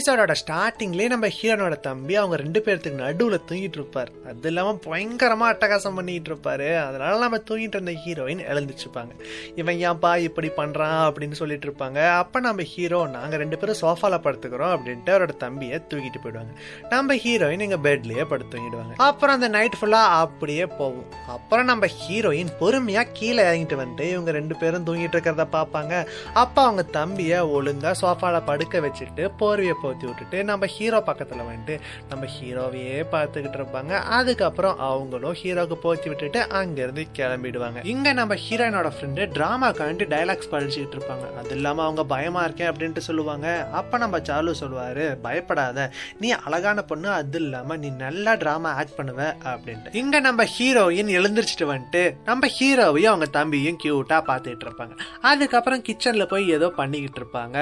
எபிசோடோட ஸ்டார்டிங்லேயே நம்ம ஹீரோனோட தம்பி அவங்க ரெண்டு பேர்த்துக்கு நடுவுல தூங்கிட்டு இருப்பார். அது இல்லாம பயங்கரமா அட்டகாசம் பண்ணிட்டு இருப்பாரு. அதனால நம்ம தூங்கிட்டு இருந்த ஹீரோயின் எழுந்துச்சுப்பாங்க இவன் ஏன்பா இப்படி பண்றான்? அப்படின்னு சொல்லிட்டு இருப்பாங்க. அப்ப நம்ம ஹீரோ நாங்க ரெண்டு பேரும் சோஃபால படுத்துக்கிறோம் அப்படின்ட்டு அவரோட தம்பியை தூக்கிட்டு போயிடுவாங்க. நம்ம ஹீரோயின் எங்க பெட்லயே படுத்து தூங்கிடுவாங்க. அப்புறம் அந்த நைட் ஃபுல்லா அப்படியே போகும். அப்புறம் நம்ம ஹீரோயின் பொறுமையா கீழே இறங்கிட்டு வந்துட்டு இவங்க ரெண்டு பேரும் தூங்கிட்டு இருக்கிறத பார்ப்பாங்க அப்ப அவங்க தம்பிய ஒழுங்கா சோஃபால படுக்க வச்சுட்டு போர்வையை போத்தி விட்டுட்டு நம்ம ஹீரோ பக்கத்தில் வந்துட்டு நம்ம ஹீரோவையே பார்த்துக்கிட்டு இருப்பாங்க. அதுக்கப்புறம் அவங்களும் ஹீரோக்கு போத்தி விட்டுட்டு அங்கேருந்து கிளம்பிடுவாங்க. இங்கே நம்ம ஹீரோயினோட ஃப்ரெண்டு டிராமாக்காண்டி டைலாக்ஸ் படிச்சுக்கிட்டு இருப்பாங்க. அது இல்லாமல் அவங்க பயமாக இருக்கேன் அப்படின்ட்டு சொல்லுவாங்க. அப்போ நம்ம சாலு சொல்லுவார் பயப்படாத. நீ அழகான பொண்ணு அது இல்லாமல் நீ நல்லா ட்ராமா ஆக்ட் பண்ணுவ அப்படின்ட்டு. இங்கே நம்ம ஹீரோயின் எழுந்திரிச்சிட்டு வந்துட்டு நம்ம ஹீரோவையும் அவங்க தம்பியும் க்யூட்டாக பார்த்துட்டு இருப்பாங்க. அதுக்கப்புறம் கிச்சனில் போய் ஏதோ பண்ணிக்கிட்டு இருப்பாங்க.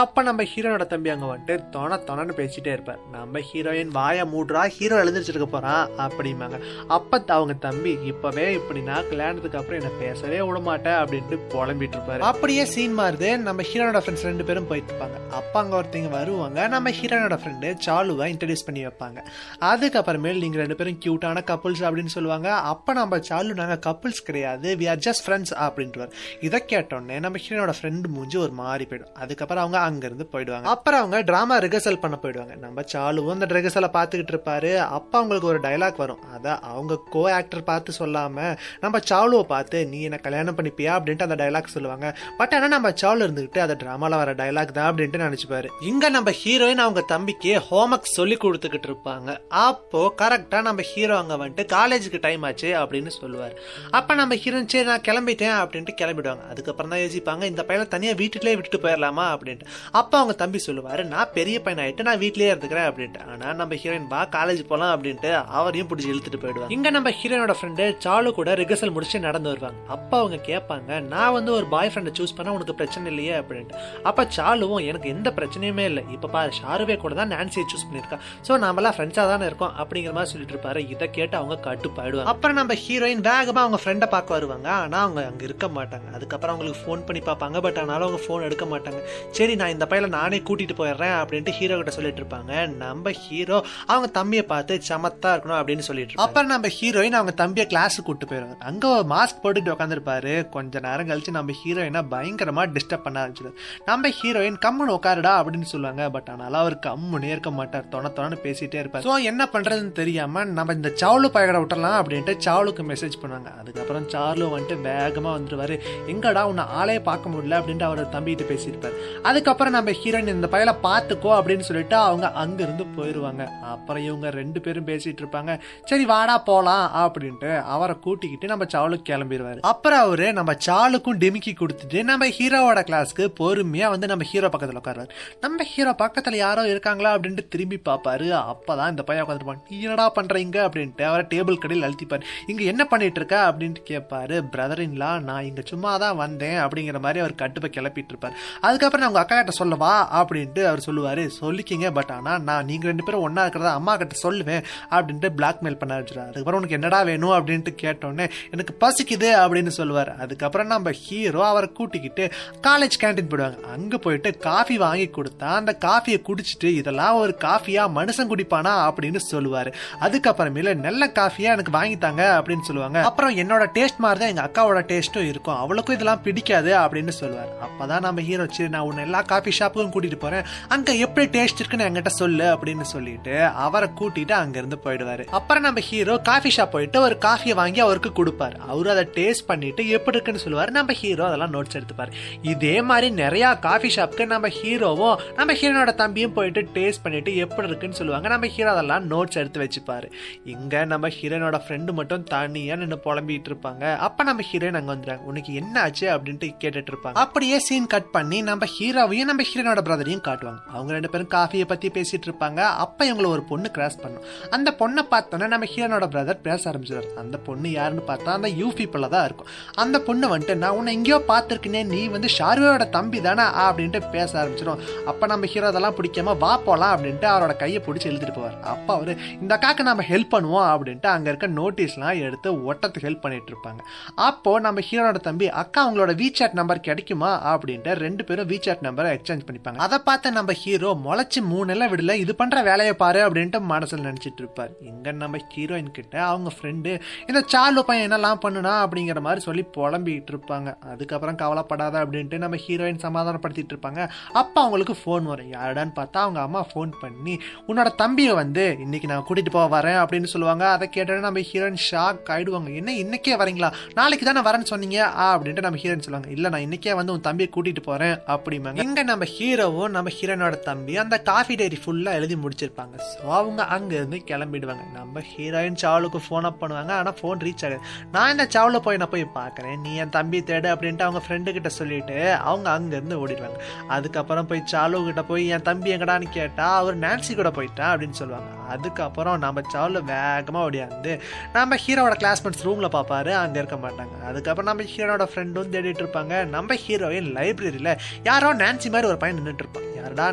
அப்போ நம்ம ஹீரோனோட தம்பி அங்கே வந்துட்டு தொண தொணன்னு பேசிட்டே இருப்பார். நம்ம ஹீரோயின் வாயை மூடுறா ஹீரோ எழுந்திரிச்சிருக்க போறான் அப்படிம்பாங்க. அப்ப அவங்க தம்பி இப்பவே இப்படி நான் கல்யாணத்துக்கு அப்புறம் என்ன பேசவே விட மாட்டேன் அப்படின்ட்டு புலம்பிட்டு இருப்பாரு. அப்படியே சீன் மாறுது. நம்ம ஹீரோனோட ஃப்ரெண்ட்ஸ் ரெண்டு பேரும் போயிட்டு இருப்பாங்க. அப்பா அங்க ஒருத்தங்க வருவாங்க. நம்ம ஹீரோனோட ஃப்ரெண்டு சாலுவை இன்ட்ரடியூஸ் பண்ணி வைப்பாங்க. அதுக்கப்புறமேல் நீங்க ரெண்டு பேரும் கியூட்டான கப்புள்ஸ் அப்படின்னு சொல்லுவாங்க. அப்ப நம்ம சாலு நாங்க கப்புள்ஸ் கிடையாது. வி ஆர் ஜஸ்ட் ஃப்ரெண்ட்ஸ் அப்படின்ட்டு இதை கேட்டோடனே நம்ம ஹீரோனோட ஃப்ரெண்டு மூஞ்சி ஒரு மாறி போயிடும். அதுக்கப்புறம் அவங்க அங்கிருந்து போயிடுவாங்க. அப்புறம் அவங்க டிராமா ரிஹர்சல் பண்ண போயிடுவாங்க. நம்ம சாலுவும் அந்த ரிஹர்சலை பார்த்துக்கிட்டு இருப்பாரு. அப்போ அவங்களுக்கு ஒரு டைலாக் வரும். அதை அவங்க கோ ஆக்டர் பார்த்து சொல்லாமல் நம்ம சாலுவை பார்த்து நீ என்ன கல்யாணம் பண்ணிப்பியா? அப்படின்ட்டு அந்த டைலாக் சொல்லுவாங்க. பட் ஆனால் நம்ம சாலு இருந்துக்கிட்டு அந்த ட்ராமாவில் வர டைலாக் தான் அப்படின்ட்டு நினச்சிப்பாரு. இங்கே நம்ம ஹீரோயின் அவங்க தம்பிக்கு ஹோம்ஒர்க் சொல்லி கொடுத்துக்கிட்டு இருப்பாங்க. அப்போ கரெக்டாக நம்ம ஹீரோ அங்கே வந்துட்டு காலேஜுக்கு டைம் ஆச்சு அப்படின்னு சொல்லுவார். அப்போ நம்ம ஹீரோயின் சரி நான் கிளம்பிட்டேன் அப்படின்ட்டு கிளம்பிடுவாங்க. அதுக்கப்புறம் தான் யோசிப்பாங்க இந்த பையனை தனியாக வீட்டுலேயே விட்டுட்டு போயிடலாமா அப்படின்ட்டு. அப்போ அவங்க தம்பி சொல்லுவார் நான் பெரிய பையன் பையனாயிட்டு நான் வீட்லயே இருந்துக்கிறேன் அப்படின்ட்டு. ஆனா நம்ம ஹீரோயின் வா காலேஜ் போலாம் அப்படின்ட்டு அவரையும் பிடிச்சி இழுத்துட்டு போயிடுவாங்க. இங்க நம்ம ஹீரோனோட ஃப்ரெண்டு சாலு கூட ரிகர்சல் முடிச்சு நடந்து வருவாங்க. அப்ப அவங்க கேட்பாங்க நான் வந்து ஒரு பாய் ஃப்ரெண்டை சூஸ் பண்ண உனக்கு பிரச்சனை இல்லையே அப்படின்ட்டு. அப்ப சாலுவும் எனக்கு எந்த பிரச்சனையுமே இல்லை. இப்ப பாரு ஷாருவே கூட தான் நான்சியை சூஸ் பண்ணிருக்கா சோ நாமெல்லாம் ஃப்ரெண்ட்ஸா தானே இருக்கோம் அப்படிங்கிற மாதிரி சொல்லிட்டு இருப்பாரு. இதை கேட்டு அவங்க கட்டுப்பாயிடுவாங்க அப்புறம் நம்ம ஹீரோயின் வேகமா அவங்க ஃப்ரெண்டை பார்க்க வருவாங்க. ஆனா அவங்க அங்க இருக்க மாட்டாங்க. அதுக்கப்புறம் அவங்களுக்கு ஃபோன் பண்ணி பார்ப்பாங்க. பட் ஆனாலும் அவங்க ஃபோன் எடுக்க மாட்டாங்க. சரி நான் இந்த பையனை நானே கூட்டிட்டு போயிடுறேன் அப்படின்ட்டு ஹீரோ கிட்ட சொல்லிட்டு இருப்பாங்க நம்ம ஹீரோ அவங்க தம்பியை பார்த்து சமத்தா இருக்கணும் அப்படின்னு சொல்லிட்டு அப்புறம் நம்ம ஹீரோயின் அவங்க தம்பியை கிளாஸுக்கு கூட்டு போயிருவாங்க. அங்க மாஸ்க் போட்டுட்டு உட்காந்துருப்பாரு கொஞ்ச நேரம் கழிச்சு நம்ம ஹீரோயினை பயங்கரமா டிஸ்டர்ப் பண்ண ஆரம்பிச்சிடும் நம்ம ஹீரோயின் கம்முன்னு உட்காருடா அப்படின்னு சொல்லுவாங்க. பட் ஆனாலும் அவர் கம்முனே இருக்க மாட்டார். தொண தொணன்னு பேசிட்டே இருப்பார். ஸோ என்ன பண்றதுன்னு தெரியாம நம்ம இந்த சாவலு பயகட விட்டுறலாம் அப்படின்ட்டு சாவலுக்கு மெசேஜ் பண்ணுவாங்க. அதுக்கப்புறம் சார்லு வந்துட்டு வேகமா வந்துருவாரு. எங்கடா உன்னை ஆளே பார்க்க முடியல அப்படின்ட்டு அவர் தம்பிகிட்ட பேசியிருப்பார். அதுக்கப்புறம் நம்ம ஹீரோயின் இந்த பயலை பார்த்துக்கோ அப்படின்னு சொல்லிட்டு அவங்க அங்கேருந்து போயிடுவாங்க அப்புறம் இவங்க ரெண்டு பேரும் பேசிகிட்டு இருப்பாங்க. சரி வாடா போகலாம் அப்படின்ட்டு அவரை கூட்டிக்கிட்டு நம்ம சாலுக்கு கிளம்பிடுவாரு. அப்புறம் அவரு நம்ம சாலுக்கும் டிமிக்கி கொடுத்துட்டு நம்ம ஹீரோவோட கிளாஸ்க்கு பொறுமையாக வந்து நம்ம ஹீரோ பக்கத்தில் உட்காருவார். நம்ம ஹீரோ பக்கத்தில் யாரோ இருக்காங்களா அப்படின்ட்டு திரும்பி பார்ப்பாரு. அப்போ தான் இந்த பையன் உட்காந்துருப்பான் நீ என்னடா பண்ணுறீங்க அப்படின்ட்டு அவரை டேபிள் கடையில் அழுத்திப்பாரு. இங்கே என்ன பண்ணிட்டு இருக்கா? அப்படின்ட்டு கேட்பாரு. பிரதரின்லா நான் இங்கே சும்மா தான் வந்தேன். அப்படிங்கிற மாதிரி அவர் கட்டுப்பை கிளப்பிட்டு இருப்பார். அதுக்கப்புறம் நான் உங்கள் அக்கா கிட்ட சொல்லவா? அப்படின்ட்டு அவர் சொல்லுவார். சொல்லிக்கிங்க பட் ஆனால் நான் நீங்கள் ரெண்டு பேரும் ஒன்றா இருக்கிறத அம்மா கிட்ட சொல்லுவேன் அப்படின்ட்டு பிளாக்மெயில் பண்ண ஆரம்பிச்சிடாரு அதுக்கப்புறம் உனக்கு என்னடா வேணும் அப்படின்ட்டு கேட்டோன்னே எனக்கு பசிக்குது அப்படின்னு சொல்லுவார். அதுக்கப்புறம் நம்ம ஹீரோ அவரை கூட்டிக்கிட்டு காலேஜ் கேண்டீன் போயிடுவாங்க. அங்கே போயிட்டு காஃபி வாங்கி கொடுத்தா அந்த காஃபியை குடிச்சிட்டு இதெல்லாம் ஒரு காஃபியாக மனுஷன் குடிப்பானா அப்படின்னு சொல்லுவார். அதுக்கப்புறமேல நல்ல காஃபியாக எனக்கு வாங்கி தாங்க அப்படின்னு சொல்லுவாங்க. அப்புறம் என்னோட டேஸ்ட் மாதிரி தான் எங்கள் அக்காவோட டேஸ்ட்டும் இருக்கும். அவளுக்கும் இதெல்லாம் பிடிக்காது அப்படின்னு சொல்லுவார். அப்போ தான் நம்ம ஹீரோ சரி நான் உன்னை எல்லா காஃபி ஷாப்புக்கும் கூட்டிகிட்டு போகிறேன் அங்கே எப்படி டேஸ்ட் இருக்குன்னு என்கிட்ட சொல்லு அப்படின்னு சொல்லிட்டு அவரை கூட்டிட்டு அங்கிருந்து போயிடுவாரு. அப்புறம் நம்ம ஹீரோ காஃபி ஷாப் போயிட்டு ஒரு காஃபியை வாங்கி அவருக்கு கொடுப்பாரு. அவரு அதை டேஸ்ட் பண்ணிட்டு எப்படி இருக்குன்னு சொல்லுவாரு. நம்ம ஹீரோ அதெல்லாம் நோட்ஸ் எடுத்துப்பாரு. இதே மாதிரி நிறைய காஃபி ஷாப்க்கு நம்ம ஹீரோவும் நம்ம ஹீரோனோட தம்பியும் போயிட்டு டேஸ்ட் பண்ணிட்டு எப்படி இருக்குன்னு சொல்லுவாங்க. நம்ம ஹீரோ அதெல்லாம் நோட்ஸ் எடுத்து வச்சுப்பாரு. இங்க நம்ம ஹீரோனோட ஃப்ரெண்டு மட்டும் தனியா நின்று புலம்பிட்டு இருப்பாங்க. அப்ப நம்ம ஹீரோயின் அங்க வந்துடுறாங்க உனக்கு என்ன ஆச்சு அப்படின்ட்டு கேட்டுட்டு இருப்பாங்க. அப்படியே சீன் கட் பண்ணி நம்ம ஹீரோவையும் நம்ம ஹீரோனோட பிரதரையும் காட்டுவாங்க. அவங்க அவங்க ரெண்டு பேரும் காஃபியை பற்றி பேசிகிட்டு இருப்பாங்க. அப்போ இவங்களை ஒரு பொண்ணு கிராஸ் பண்ணும். அந்த பொண்ணை பார்த்தோன்னே நம்ம ஹீரோனோட பிரதர் பேச ஆரம்பிச்சிடாரு அந்த பொண்ணு யாருன்னு பார்த்தா அந்த யூ பீப்புள தான் இருக்கும். அந்த பொண்ணு வந்துட்டு நான் உன்னை எங்கேயோ பார்த்துருக்கேனே நீ வந்து ஷாருவோட தம்பி தானே அப்படின்ட்டு பேச ஆரம்பிச்சிடும். அப்போ நம்ம ஹீரோ அதெல்லாம் பிடிக்காம வா போகலாம் அப்படின்ட்டு அவரோட கையை பிடிச்சி எழுதிட்டு போவார். அப்போ அவர் இந்த அக்காக்கு நம்ம ஹெல்ப் பண்ணுவோம் அப்படின்ட்டு அங்கே இருக்க நோட்டீஸ்லாம் எடுத்து ஒட்டத்துக்கு ஹெல்ப் பண்ணிட்டு இருப்பாங்க. அப்போது நம்ம ஹீரோட தம்பி அக்கா அவங்களோட வீசாட் நம்பர் கிடைக்குமா? அப்படின்ட்டு ரெண்டு பேரும் வீசாட் நம்பரை எக்ஸ்சேஞ்ச் பண்ணிப்பாங்க. அதை பார்த்து நம்ம ஹீரோ ஹீரோ முளைச்சி மூணெல்லாம் விடல இது பண்ற வேலையை பாரு அப்படின்ட்டு மனசுல நினைச்சிட்டு இருப்பார். இங்க நம்ம ஹீரோயின் கிட்ட அவங்க ஃப்ரெண்டு இந்த சார்லு பையன் என்னெல்லாம் பண்ணுனா அப்படிங்கிற மாதிரி சொல்லி புலம்பிக்கிட்டு இருப்பாங்க. அதுக்கப்புறம் கவலைப்படாத அப்படின்ட்டு நம்ம ஹீரோயின் சமாதானப்படுத்திட்டு இருப்பாங்க. அப்போ அவங்களுக்கு ஃபோன் வரும். யாருடான்னு பார்த்தா அவங்க அம்மா ஃபோன் பண்ணி உன்னோட தம்பியை வந்து இன்னைக்கு நான் கூட்டிட்டு போக வரேன் அப்படின்னு சொல்லுவாங்க. அதை கேட்டோன்னே நம்ம ஹீரோயின் ஷாக் ஆயிடுவாங்க. என்ன இன்னைக்கே வரீங்களா? நாளைக்கு தானே வரேன்னு சொன்னீங்க? ஆ அப்படின்ட்டு நம்ம ஹீரோயின் சொல்லுவாங்க. இல்லை நான் இன்னைக்கே வந்து உன் தம்பியை கூட்டிட்டு போறேன் அப்படிம்பாங்க. இங்க நம்ம ஹீரோவும் நம்ம ஹீரோனோட தம்பி அந்த காஃபி டைரி ஃபுல்லாக எழுதி முடிச்சிருப்பாங்க. ஸோ அவங்க அங்கேருந்து கிளம்பிடுவாங்க. நம்ம ஹீரோயின் சாவலுக்கு ஃபோன் அப் பண்ணுவாங்க. ஆனால் ஃபோன் ரீச் ஆகுது. நான் இந்த சாவலில் போய் நான் போய் பார்க்குறேன். நீ என் தம்பி தேடு அப்படின்ட்டு அவங்க ஃப்ரெண்டு கிட்ட சொல்லிட்டு அவங்க அங்கேருந்து ஓடிடுவாங்க. அதுக்கப்புறம் போய் சாலு கிட்ட போய் என் தம்பி எங்கடான்னு கேட்டால் அவர் நான்சி கூட போயிட்டான் அப்படின்னு சொல்லுவாங்க. அதுக்கப்புறம் நம்ம சாவலில் வேகமாக ஓடியாந்து நம்ம ஹீரோவோட கிளாஸ்மேட்ஸ் ரூமில் பார்ப்பாரு அங்கே இருக்க மாட்டாங்க. அதுக்கப்புறம் நம்ம ஹீரோனோட ஃப்ரெண்டும் தேடிட்டு இருப்பாங்க. நம்ம ஹீரோயின் லைப்ரரியில் யாரோ நான்சி மாதிரி ஒரு பையன் நின்றுட்டு இருப்பான்.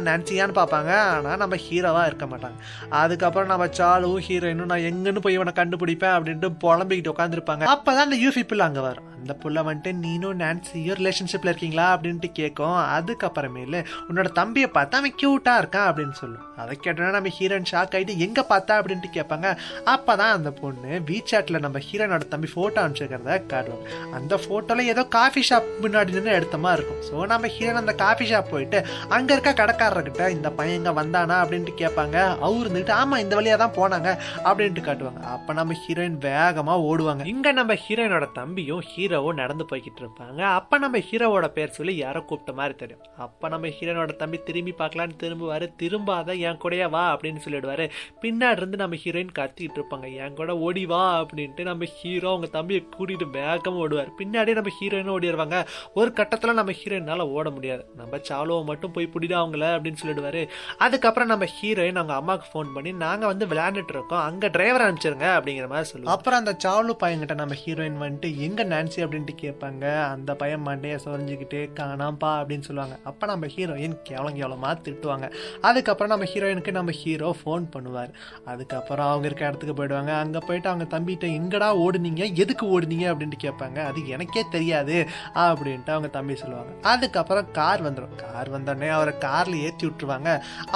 நான்சி நான்சியான்னு பார்ப்பாங்க. ஆனால் நம்ம ஹீரோவா இருக்க மாட்டாங்க. அதுக்கப்புறம் நம்ம சாலு ஹீரோயினும் நான் எங்கன்னு போய் இவனை கண்டுபிடிப்பேன் அப்படின்ட்டு புலம்பிக்கிட்டு உட்காந்துருப்பாங்க அப்பதான் அந்த யூஃபி புள்ள அங்க வரும். அந்த புள்ள வந்துட்டு நீனும் நான்சியும் ரிலேஷன்ஷிப்பில் இருக்கீங்களா? அப்படின்ட்டு கேட்கும். அதுக்கப்புறமேலு உன்னோட தம்பியை பார்த்தா அவன் க்யூட்டாக இருக்கான் அப்படின்னு சொல்லும். அதை கேட்டோன்னா நம்ம ஹீரோயின் ஷாக் ஆயிட்டு எங்கே பார்த்தா? அப்படின்ட்டு கேட்பாங்க. அப்போ தான் அந்த பொண்ணு வீச்சாட்டில் நம்ம ஹீரோனோட தம்பி ஃபோட்டோ அனுப்பிச்சிருக்கிறத காட்டுவாங்க அந்த ஃபோட்டோவில் ஏதோ காஃபி ஷாப் முன்னாடி நின்று எடுத்த மாதிரி இருக்கும். ஸோ நம்ம ஹீரோன் அந்த காஃபி ஷாப் போயிட்டு அங்கே இருக்க கடைக்காரர்கிட்ட இந்த பையன் இங்கே வந்தானா? அப்படின்ட்டு கேட்பாங்க. அவர் இருந்துட்டு ஆமாம் இந்த வழியா தான் போனாங்க. அப்படின்ட்டு காட்டுவாங்க. அப்போ நம்ம ஹீரோயின் வேகமாக ஓடுவாங்க. இங்கே நம்ம ஹீரோயினோட தம்பியும் ஹீரோ ஹீரோவும் நடந்து போய்கிட்டு இருப்பாங்க. அப்போ நம்ம ஹீரோவோட பேர் சொல்லி யாரோ கூப்பிட்ட மாதிரி தெரியும். அப்போ நம்ம ஹீரோனோட தம்பி திரும்பி பார்க்கலான்னு திரும்புவார். திரும்பாத என் கூடயே வா அப்படின்னு சொல்லிடுவார். பின்னாடி இருந்து நம்ம ஹீரோயின் கத்திக்கிட்டு இருப்பாங்க. என் கூட ஓடி வா அப்படின்ட்டு நம்ம ஹீரோ அவங்க தம்பியை கூட்டிகிட்டு வேகமாக ஓடுவார். பின்னாடியே நம்ம ஹீரோயினும் ஓடிடுவாங்க ஒரு கட்டத்தில் நம்ம ஹீரோயினால் ஓட முடியாது. நம்ம சாலுவை மட்டும் போய் பிடிடா அவங்கள அப்படின்னு சொல்லிடுவார். அதுக்கப்புறம் நம்ம ஹீரோயின் அவங்க அம்மாவுக்கு ஃபோன் பண்ணி நாங்கள் வந்து விளையாண்டுட்டு இருக்கோம். அங்கே டிரைவர் அனுப்பிச்சிருங்க அப்படிங்கிற மாதிரி சொல்லுவோம் அப்புறம் அந்த சாலு பையன்கிட்ட நம்ம ஹீரோயின் வந்துட்டு எங்கே நான்சி அப்படின்ட்டு கேட்பாங்க. அந்த பையன் மண்டையை சொரிஞ்சுக்கிட்டு காணாம்பா அப்படின்னு சொல்லுவாங்க. அப்போ நம்ம ஹீரோயின் கேவலம் கேவலமாக திட்டுவாங்க. அதுக்கப்புறம் நம்ம ஹீரோயினுக்கு நம்ம ஹீரோ ஃபோன் பண்ணுவார். அதுக்கப்புறம் அவங்க இருக்க இடத்துக்கு போயிடுவாங்க. அங்கே போயிட்டு அவங்க தம்பிகிட்ட எங்கடா ஓடுனீங்க? எதுக்கு ஓடுனீங்க? அப்படின்ட்டு கேட்பாங்க. அது எனக்கே தெரியாது அப்படின்ட்டு அவங்க தம்பி சொல்லுவாங்க. அதுக்கப்புறம் கார் வந்துடும் கார் வந்தோடனே அவரை காரில் ஏற்றி விட்டுருவாங்க.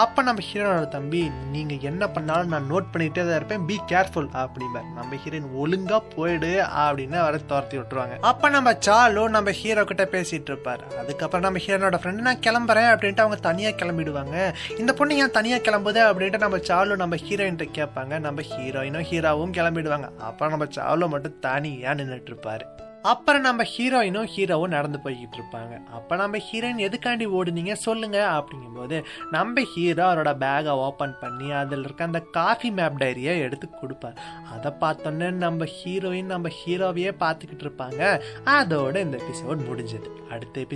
அப்போ நம்ம ஹீரோனோட தம்பி நீங்கள் என்ன பண்ணாலும் நான் நோட் பண்ணிகிட்டே தான் இருப்பேன். பி கேர்ஃபுல் அப்படிம்பார். நம்ம ஹீரோயின் ஒழுங்காக போயிடு அப்படின்னு அவரை துரத்தி விட்டுருவாங்க. அப்ப நம்ம சாலு நம்ம ஹீரோ கிட்ட பேசிட்டு இருப்பாரு. அதுக்கப்புறம் நம்ம ஹீரோனோட ஃப்ரெண்டு நான் கிளம்புறேன் அப்படின்ட்டு அவங்க தனியா கிளம்பிடுவாங்க. இந்த பொண்ணு ஏன் தனியா கிளம்புது அப்படின்ட்டு நம்ம சாலு நம்ம ஹீரோயின் கேட்பாங்க. நம்ம ஹீரோயினும் ஹீரோவும் கிளம்பிடுவாங்க. அப்புறம் நம்ம சாலு மட்டும் தனியா நின்றுட்டு இருப்பாரு. அப்புறம் நம்ம ஹீரோயினும் ஹீரோவும் நடந்து போய்கிட்டு இருப்பாங்க. அப்போ நம்ம ஹீரோயின் எதுக்காண்டி ஓடுனீங்க? சொல்லுங்க அப்படிங்கும்போது நம்ம ஹீரோ அவரோட பேகை ஓப்பன் பண்ணி அதில் இருக்க அந்த காஃபி மேப் டைரியை எடுத்து கொடுப்பார். அதை பார்த்தோன்னே நம்ம ஹீரோயின் நம்ம ஹீரோவையே பார்த்துக்கிட்டு இருப்பாங்க. அதோட இந்த எபிசோட் முடிஞ்சது. அடுத்த எபிசோட்